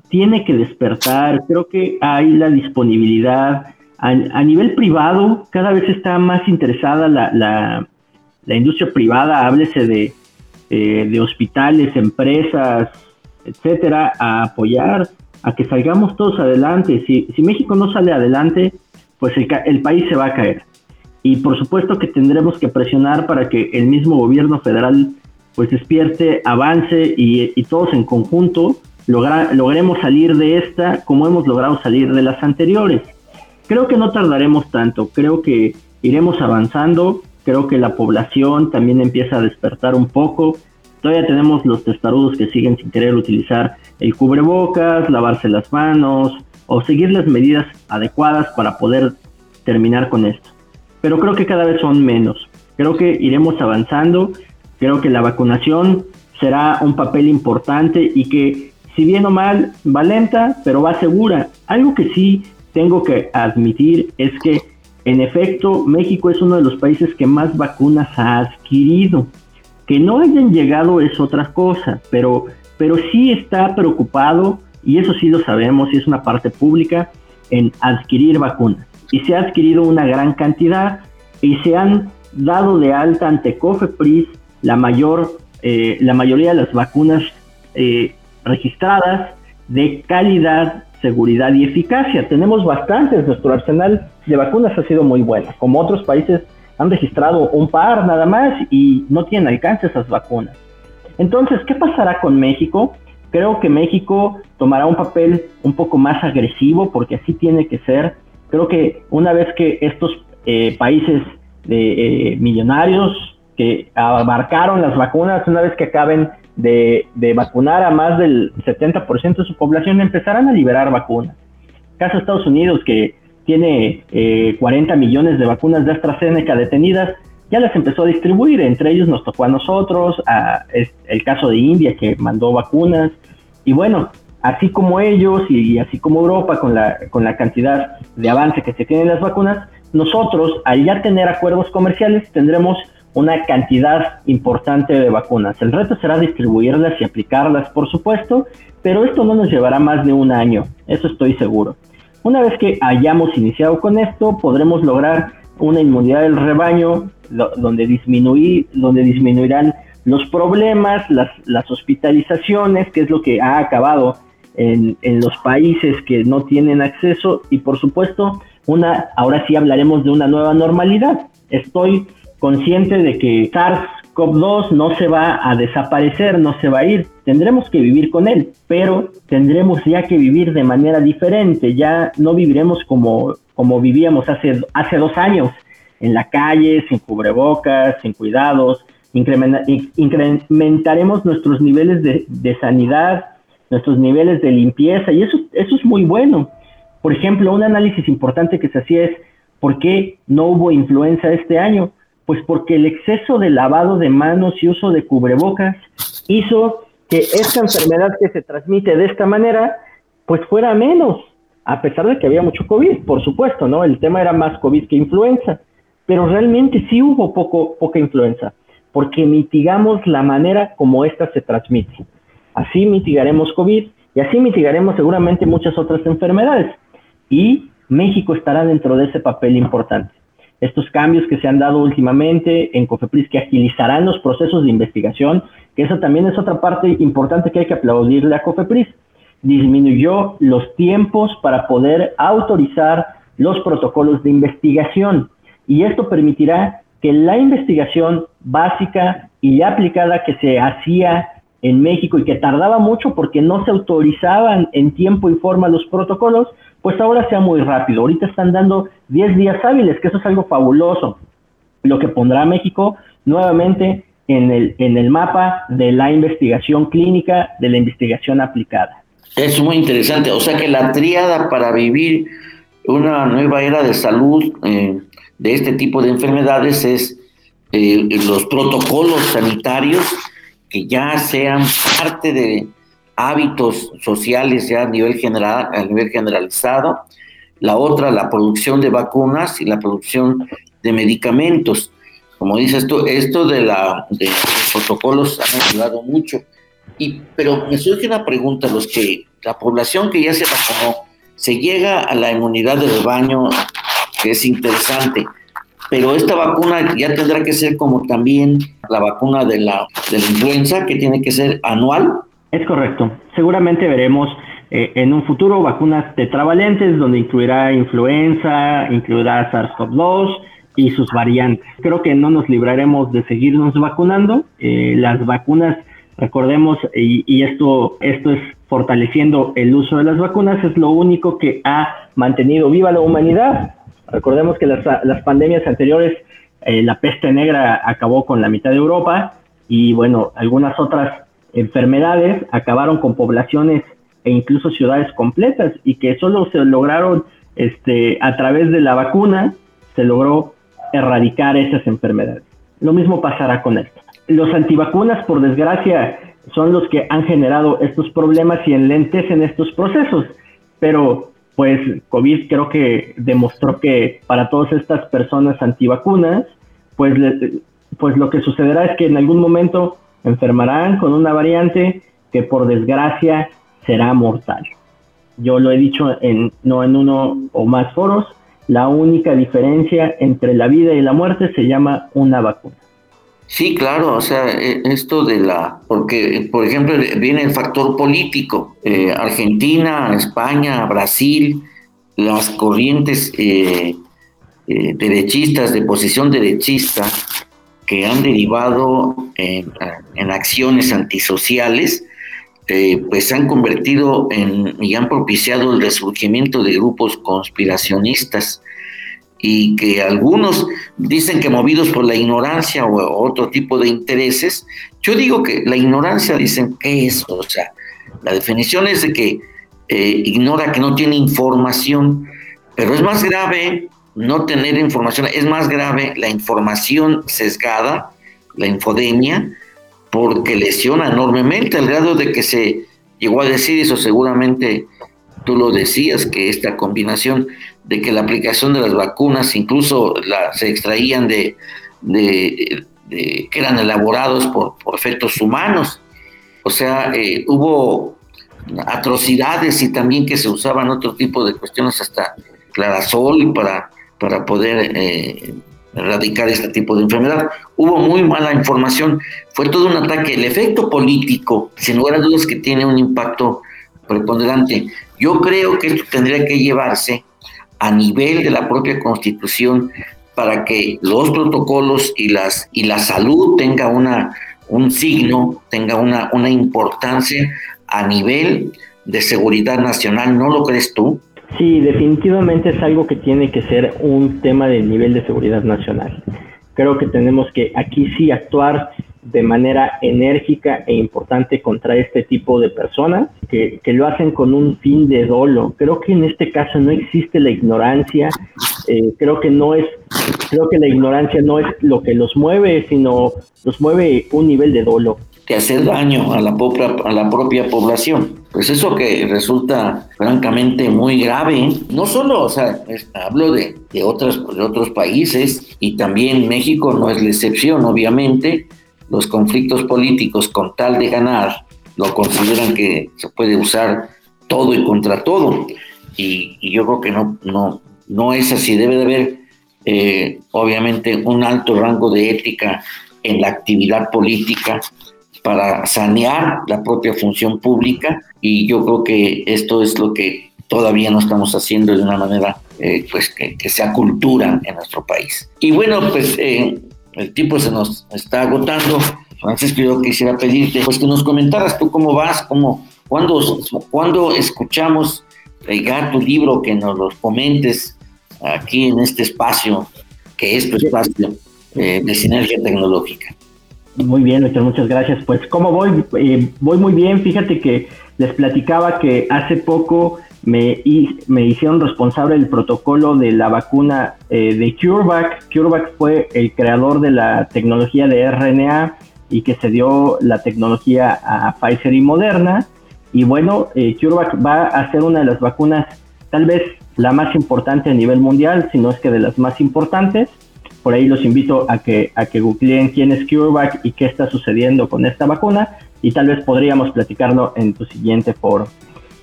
tiene que despertar. Creo que hay la disponibilidad. A, nivel privado, cada vez está más interesada la, la, la industria privada, háblese de, eh, de hospitales, empresas, etcétera, a apoyar a que salgamos todos adelante. Si, si México no sale adelante, pues el, el, país se va a caer. Y por supuesto que tendremos que presionar para que el mismo gobierno federal pues despierte, avance y, y todos en conjunto logra, logremos salir de esta como hemos logrado salir de las anteriores. Creo que no tardaremos tanto, creo que iremos avanzando, creo que la población también empieza a despertar un poco, Todavía tenemos los testarudos que siguen sin querer utilizar el cubrebocas, lavarse las manos o seguir las medidas adecuadas para poder terminar con esto. Pero creo que cada vez son menos. Creo que iremos avanzando. Creo que la vacunación será un papel importante y que si bien o mal va lenta, pero va segura. Algo que sí tengo que admitir es que en efecto México es uno de los países que más vacunas ha adquirido. Que no hayan llegado es otra cosa, pero, pero sí está preocupado, y eso sí lo sabemos, y es una parte pública, en adquirir vacunas. Y se ha adquirido una gran cantidad y se han dado de alta ante COFEPRIS la, mayor, eh, la mayoría de las vacunas eh, registradas de calidad, seguridad y eficacia. Tenemos bastantes, nuestro arsenal de vacunas ha sido muy bueno, como otros países han registrado un par nada más y no tienen alcance esas vacunas. Entonces, ¿qué pasará con México? Creo que México tomará un papel un poco más agresivo porque así tiene que ser. Creo que una vez que estos eh, países de, eh, millonarios que abarcaron las vacunas, una vez que acaben de, vacunar a más del 70% de su población, empezarán a liberar vacunas. Caso Estados Unidos, que tiene 40 eh, millones de vacunas de AstraZeneca detenidas, ya las empezó a distribuir, entre ellos nos tocó a nosotros, a, el caso de India que mandó vacunas, y bueno, así como ellos y, así como Europa con la, con la cantidad de avance que se tiene en las vacunas, nosotros al ya tener acuerdos comerciales tendremos una cantidad importante de vacunas. El reto será distribuirlas y aplicarlas, por supuesto, pero esto no nos llevará más de un año, eso estoy seguro. Una vez que hayamos iniciado con esto, podremos lograr una inmunidad del rebaño donde, disminuir, donde disminuirán los problemas, las, las, hospitalizaciones, que es lo que ha acabado en, en, los países que no tienen acceso y por supuesto, una, ahora sí hablaremos de una nueva normalidad. Estoy consciente de que SARS COP2 no se va a desaparecer, no se va a ir, tendremos que vivir con él, pero tendremos ya que vivir de manera diferente, ya no viviremos como, como vivíamos hace, hace dos años, en la calle, sin cubrebocas, sin cuidados, incrementaremos nuestros niveles de, de sanidad, nuestros niveles de limpieza, y eso, eso es muy bueno. Por ejemplo, un análisis importante que se hacía es, ¿por qué no hubo influenza este año? Pues porque el exceso de lavado de manos y uso de cubrebocas hizo que esta enfermedad que se transmite de esta manera, pues fuera menos, a pesar de que había mucho COVID, por supuesto, ¿no? El tema era más COVID que influenza, pero realmente sí hubo poco, poca influenza, porque mitigamos la manera como esta se transmite. Así mitigaremos COVID y así mitigaremos seguramente muchas otras enfermedades. Y México estará dentro de ese papel importante estos cambios que se han dado últimamente en COFEPRIS que agilizarán los procesos de investigación, que eso también es otra parte importante que hay que aplaudirle a COFEPRIS. Disminuyó los tiempos para poder autorizar los protocolos de investigación y esto permitirá que la investigación básica y aplicada que se hacía en México y que tardaba mucho porque no se autorizaban en tiempo y forma los protocolos, pues ahora sea muy rápido. Ahorita están dando 10 días hábiles, que eso es algo fabuloso, lo que pondrá a México nuevamente en el, en el mapa de la investigación clínica, de la investigación aplicada. Es muy interesante, o sea que la triada para vivir una nueva era de salud eh, de este tipo de enfermedades es eh, los protocolos sanitarios que ya sean parte de, hábitos sociales ya a nivel general, a nivel generalizado. La otra, la producción de vacunas y la producción de medicamentos. como dices tú, esto de, la, de los protocolos han ayudado mucho. Y, pero me surge una pregunta, los que, la población que ya se vacunó, se llega a la inmunidad de rebaño, que es interesante, pero esta vacuna ya tendrá que ser como también la vacuna de la, de la influenza, que tiene que ser anual. Es correcto. Seguramente veremos eh, en un futuro vacunas tetravalentes donde incluirá influenza, incluirá SARS-CoV-2 y sus variantes. Creo que no nos libraremos de seguirnos vacunando. Eh, las vacunas, recordemos, y, esto, esto es fortaleciendo el uso de las vacunas, es lo único que ha mantenido viva la humanidad. Recordemos que las, las pandemias anteriores, eh, la peste negra acabó con la mitad de Europa y bueno, algunas otras enfermedades acabaron con poblaciones e incluso ciudades completas y que solo se lograron este, a través de la vacuna, se logró erradicar esas enfermedades. Lo mismo pasará con esto. Los antivacunas, por desgracia, son los que han generado estos problemas y enlentecen estos procesos, pero pues COVID creo que demostró que para todas estas personas antivacunas, pues, pues lo que sucederá es que en algún momento enfermarán con una variante que por desgracia será mortal. Yo lo he dicho en, no en uno o más foros, la única diferencia entre la vida y la muerte se llama una vacuna. Sí, claro, o sea, e, esto de la, porque por ejemplo viene el factor político, eh, Argentina, España, Brasil, las corrientes eh, eh, derechistas de posición derechista que han derivado en, acciones antisociales, eh, pues se han convertido en y han propiciado el resurgimiento de grupos conspiracionistas y que algunos dicen que movidos por la ignorancia o otro tipo de intereses, yo digo que la ignorancia dicen que es, o sea, la definición es de que eh, ignora que no tiene información, pero es más grave no tener información, es más grave la información sesgada, la infodemia, porque lesiona enormemente al grado de que se llegó a decir, eso seguramente tú lo decías, que esta combinación de que la aplicación de las vacunas incluso la, se extraían de, que eran elaborados por, efectos humanos. O sea, eh, hubo atrocidades y también que se usaban otro tipo de cuestiones hasta clarasol para para poder eh, erradicar este tipo de enfermedad. Hubo muy mala información, fue todo un ataque. El efecto político, sin lugar a dudas, que tiene un impacto preponderante. Yo creo que esto tendría que llevarse a nivel de la propia Constitución para que los protocolos y, las, y la salud tenga una, un signo, tenga una, una importancia a nivel de seguridad nacional. ¿No lo crees tú? Sí, definitivamente es algo que tiene que ser un tema del nivel de seguridad nacional. Creo que tenemos que aquí sí actuar de manera enérgica e importante contra este tipo de personas que, que lo hacen con un fin de dolo. Creo que en este caso no existe la ignorancia, eh, creo que no es, creo que la ignorancia no es lo que los mueve, sino los mueve un nivel de dolo que hacer daño a la, propia, a la propia población. Pues eso que resulta francamente muy grave, no solo, o sea, hablo de, de, otras, de otros países y también México no es la excepción, obviamente, los conflictos políticos con tal de ganar lo consideran que se puede usar todo y contra todo. Y, yo creo que no, no, no es así, debe de haber eh, obviamente un alto rango de ética en la actividad política para sanear la propia función pública y yo creo que esto es lo que todavía no estamos haciendo de una manera eh, pues que, sea cultura en nuestro país. Y bueno, pues eh, el tiempo se nos está agotando. Francisco, yo quisiera pedirte pues que nos comentaras tú cómo vas, cómo, cuándo, cuando escuchamos llegar tu libro, que nos lo comentes aquí en este espacio, que es tu espacio eh, de sinergia tecnológica. Muy bien, muchas gracias. Pues, ¿cómo voy? Eh, voy muy bien. Fíjate que les platicaba que hace poco me, me hicieron responsable del protocolo de la vacuna eh, de CureVac. CureVac fue el creador de la tecnología de RNA y que se dio la tecnología a Pfizer y Moderna. Y bueno, eh, CureVac va a ser una de las vacunas, tal vez la más importante a nivel mundial, si no es que de las más importantes por ahí los invito a que, a que googleen quién es CureVac y qué está sucediendo con esta vacuna y tal vez podríamos platicarlo en tu siguiente foro.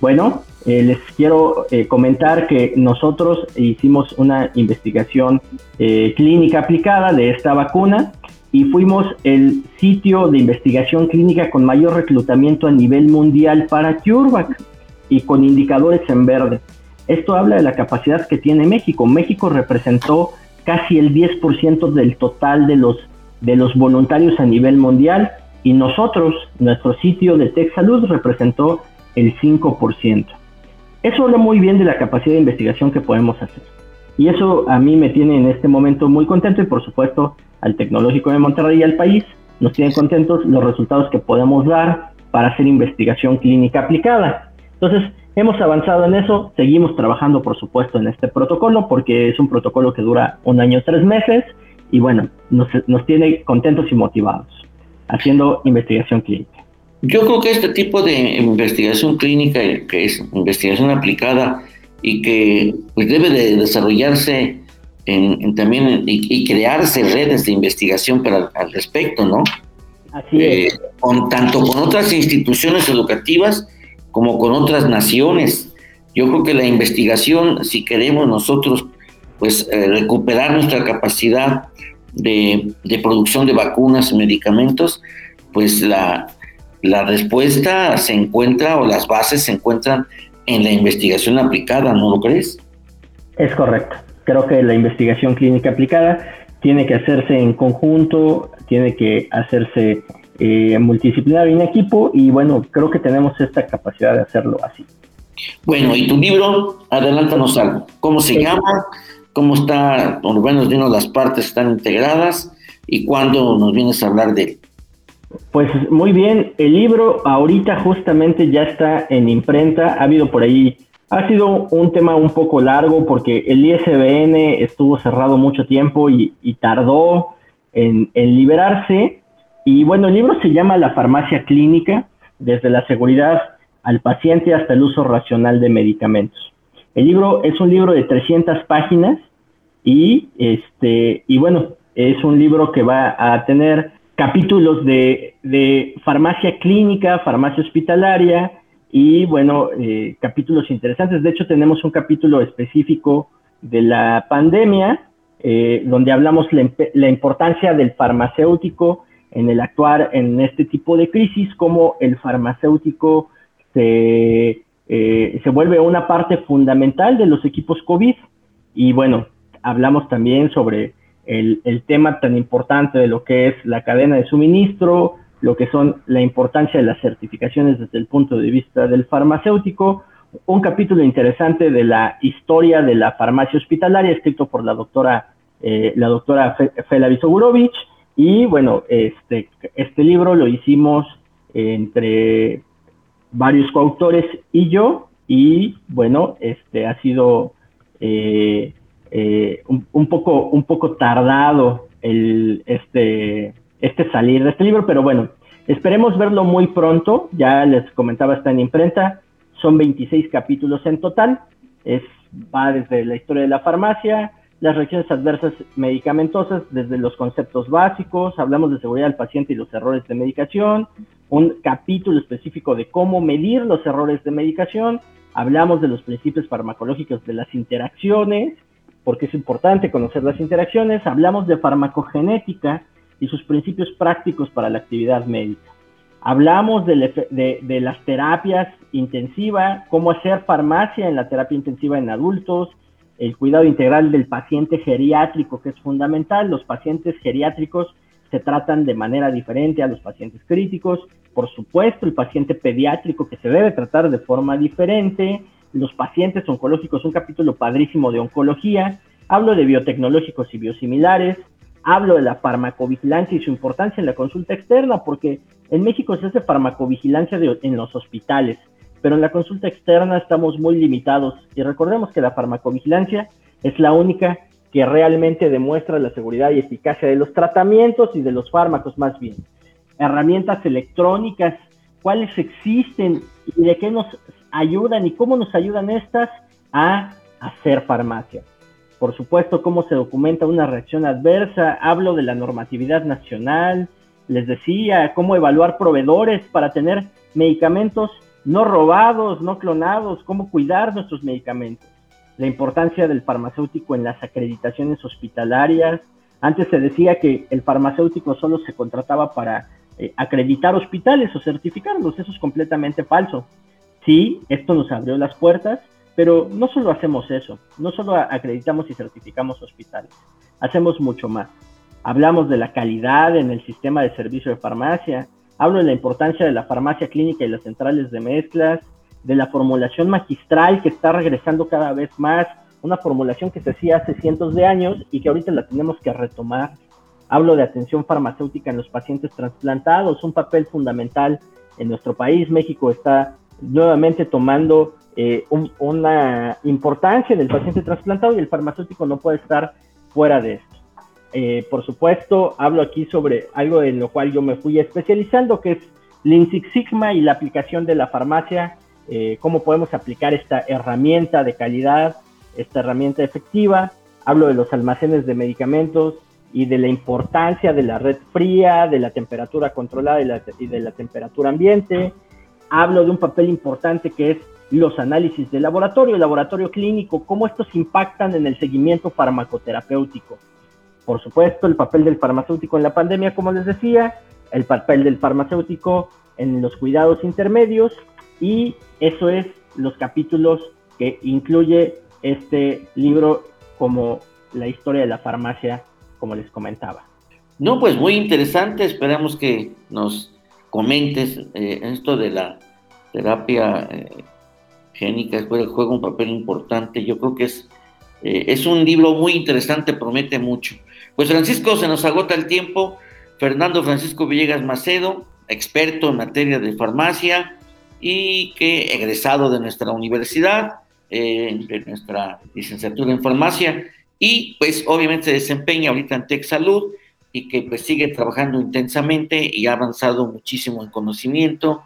Bueno, eh, les quiero eh, comentar que nosotros hicimos una investigación eh, clínica aplicada de esta vacuna y fuimos el sitio de investigación clínica con mayor reclutamiento a nivel mundial para CureVac y con indicadores en verde. Esto habla de la capacidad que tiene México. México representó casi el 10% del total de los, de los voluntarios a nivel mundial y nosotros, nuestro sitio de Tech Salud representó el 5%. Eso habla muy bien de la capacidad de investigación que podemos hacer. Y eso a mí me tiene en este momento muy contento y por supuesto al Tecnológico de Monterrey y al país nos tienen contentos los resultados que podemos dar para hacer investigación clínica aplicada. Entonces, hemos avanzado en eso, seguimos trabajando por supuesto en este protocolo porque es un protocolo que dura un año, tres meses y bueno, nos, nos tiene contentos y motivados haciendo investigación clínica. Yo creo que este tipo de investigación clínica, que es investigación aplicada y que pues, debe de desarrollarse en, también y, crearse redes de investigación para, al respecto, ¿no? Así es. Eh, con, tanto con otras instituciones educativas como con otras naciones. Yo creo que la investigación, si queremos nosotros pues eh, recuperar nuestra capacidad de, producción de vacunas y medicamentos, pues la, la respuesta se encuentra o las bases se encuentran en la investigación aplicada, ¿no lo crees? Es correcto. Creo que la investigación clínica aplicada tiene que hacerse en conjunto, tiene que hacerse eh, multidisciplinar en equipo y bueno, creo que tenemos esta capacidad de hacerlo así. Bueno, y tu libro, adelántanos algo. ¿Cómo se llama? ¿Cómo está? Bueno, dinos las partes están integradas y cuándo nos vienes a hablar de él. Pues muy bien, el libro ahorita justamente ya está en imprenta, ha habido por ahí, ha sido un tema un poco largo porque el ISBN estuvo cerrado mucho tiempo y, tardó en, liberarse. Y bueno, el libro se llama La farmacia clínica, desde la seguridad al paciente hasta el uso racional de medicamentos. El libro es un libro de 300 páginas y, este, y bueno, es un libro que va a tener capítulos de, farmacia clínica, farmacia hospitalaria y, bueno, eh, capítulos interesantes. De hecho, tenemos un capítulo específico de la pandemia, eh, donde hablamos la, importancia del farmacéutico en el actuar en este tipo de crisis, cómo el farmacéutico se, eh, se vuelve una parte fundamental de los equipos COVID. Y bueno, hablamos también sobre el, tema tan importante de lo que es la cadena de suministro, lo que son la importancia de las certificaciones desde el punto de vista del farmacéutico, un capítulo interesante de la historia de la farmacia hospitalaria escrito por la doctora eh, la doctora Fela Visogurovich y bueno este este libro lo hicimos entre varios coautores y yo y bueno este ha sido eh, eh, un, poco, un poco tardado el, este, este salir de este libro, pero bueno, esperemos verlo muy pronto. Ya les comentaba, está en imprenta. Son 26 capítulos en total. Es, va desde la historia de la farmacia, las reacciones adversas medicamentosas, desde los conceptos básicos, hablamos de seguridad del paciente y los errores de medicación, un capítulo específico de cómo medir los errores de medicación, hablamos de los principios farmacológicos de las interacciones, porque es importante conocer las interacciones, hablamos de farmacogenética y sus principios prácticos para la actividad médica. Hablamos de, las terapias intensivas, cómo hacer farmacia en la terapia intensiva en adultos, el cuidado integral del paciente geriátrico, que es fundamental. Los pacientes geriátricos se tratan de manera diferente a los pacientes críticos. Por supuesto, el paciente pediátrico que se debe tratar de forma diferente los pacientes oncológicos, un capítulo padrísimo de oncología, hablo de biotecnológicos y biosimilares, hablo de la farmacovigilancia y su importancia en la consulta externa, porque en México se hace farmacovigilancia en los hospitales, pero en la consulta externa estamos muy limitados y recordemos que la farmacovigilancia es la única que realmente demuestra la seguridad y eficacia de los tratamientos y de los fármacos más bien. Herramientas electrónicas, cuáles existen y de qué nos ayudan y cómo nos ayudan estas a hacer farmacia. por supuesto, cómo se documenta una reacción adversa, hablo de la normatividad nacional, les decía cómo evaluar proveedores para tener medicamentos no robados, no clonados, cómo cuidar nuestros medicamentos, la importancia del farmacéutico en las acreditaciones hospitalarias. Antes se decía que el farmacéutico solo se contrataba para eh, acreditar hospitales o certificarlos, eso es completamente falso. Sí, esto nos abrió las puertas, pero no solo hacemos eso, no solo acreditamos y certificamos hospitales, hacemos mucho más. Hablamos de la calidad en el sistema de servicio de farmacia, hablo de la importancia de la farmacia clínica y las centrales de mezclas, de la formulación magistral que está regresando cada vez más, una formulación que se hacía hace cientos de años y que ahorita la tenemos que retomar. Hablo de atención farmacéutica en los pacientes trasplantados, un papel fundamental en nuestro país. México está nuevamente tomando eh, una importancia en el paciente trasplantado y el farmacéutico no puede estar fuera de esto. Eh, por supuesto, hablo aquí sobre algo en lo cual yo me fui especializando, que es Lean Six Sigma y la aplicación de la farmacia, eh, cómo podemos aplicar esta herramienta de calidad, esta herramienta efectiva. Hablo de los almacenes de medicamentos y de la importancia de la red fría, de la temperatura controlada y de la temperatura ambiente. Hablo de un papel importante que es los análisis de laboratorio, laboratorio clínico, cómo estos impactan en el seguimiento farmacoterapéutico. Por supuesto, el papel del farmacéutico en la pandemia, como les decía, el papel del farmacéutico en los cuidados intermedios y eso es los capítulos que incluye este libro como la historia de la farmacia, como les comentaba. No, pues muy interesante, esperamos que nos comentes eh, esto de la terapia eh, génica, juega un papel importante, yo creo que es, eh, es un libro muy interesante, promete mucho. Pues Francisco, se nos agota el tiempo. Fernando Francisco Villegas Macedo, experto en materia de farmacia y que egresado de nuestra universidad, eh, de nuestra licenciatura en farmacia, y pues obviamente se desempeña ahorita en Tech Salud y que pues sigue trabajando intensamente y ha avanzado muchísimo en conocimiento,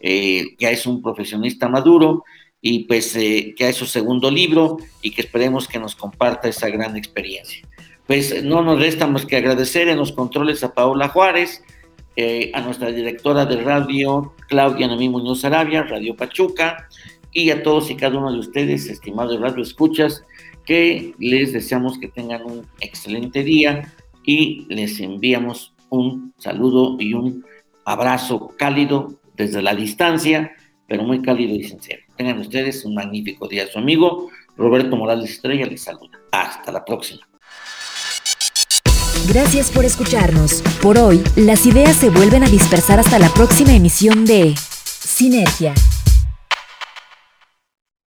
eh, ya es un profesionista maduro y pues eh, ya es su segundo libro y que esperemos que nos comparta esa gran experiencia pues no nos resta más que agradecer en los controles a Paola Juárez, eh, a nuestra directora de radio, Claudia Namí Muñoz Arabia, Radio Pachuca, y a todos y cada uno de ustedes, estimados radio escuchas, que les deseamos que tengan un excelente día y les enviamos un saludo y un abrazo cálido desde la distancia, pero muy cálido y sincero. Tengan ustedes un magnífico día. Su amigo Roberto Morales Estrella les saluda. Hasta la próxima. Gracias por escucharnos. Por hoy, las ideas se vuelven a dispersar hasta la próxima emisión de Sinergia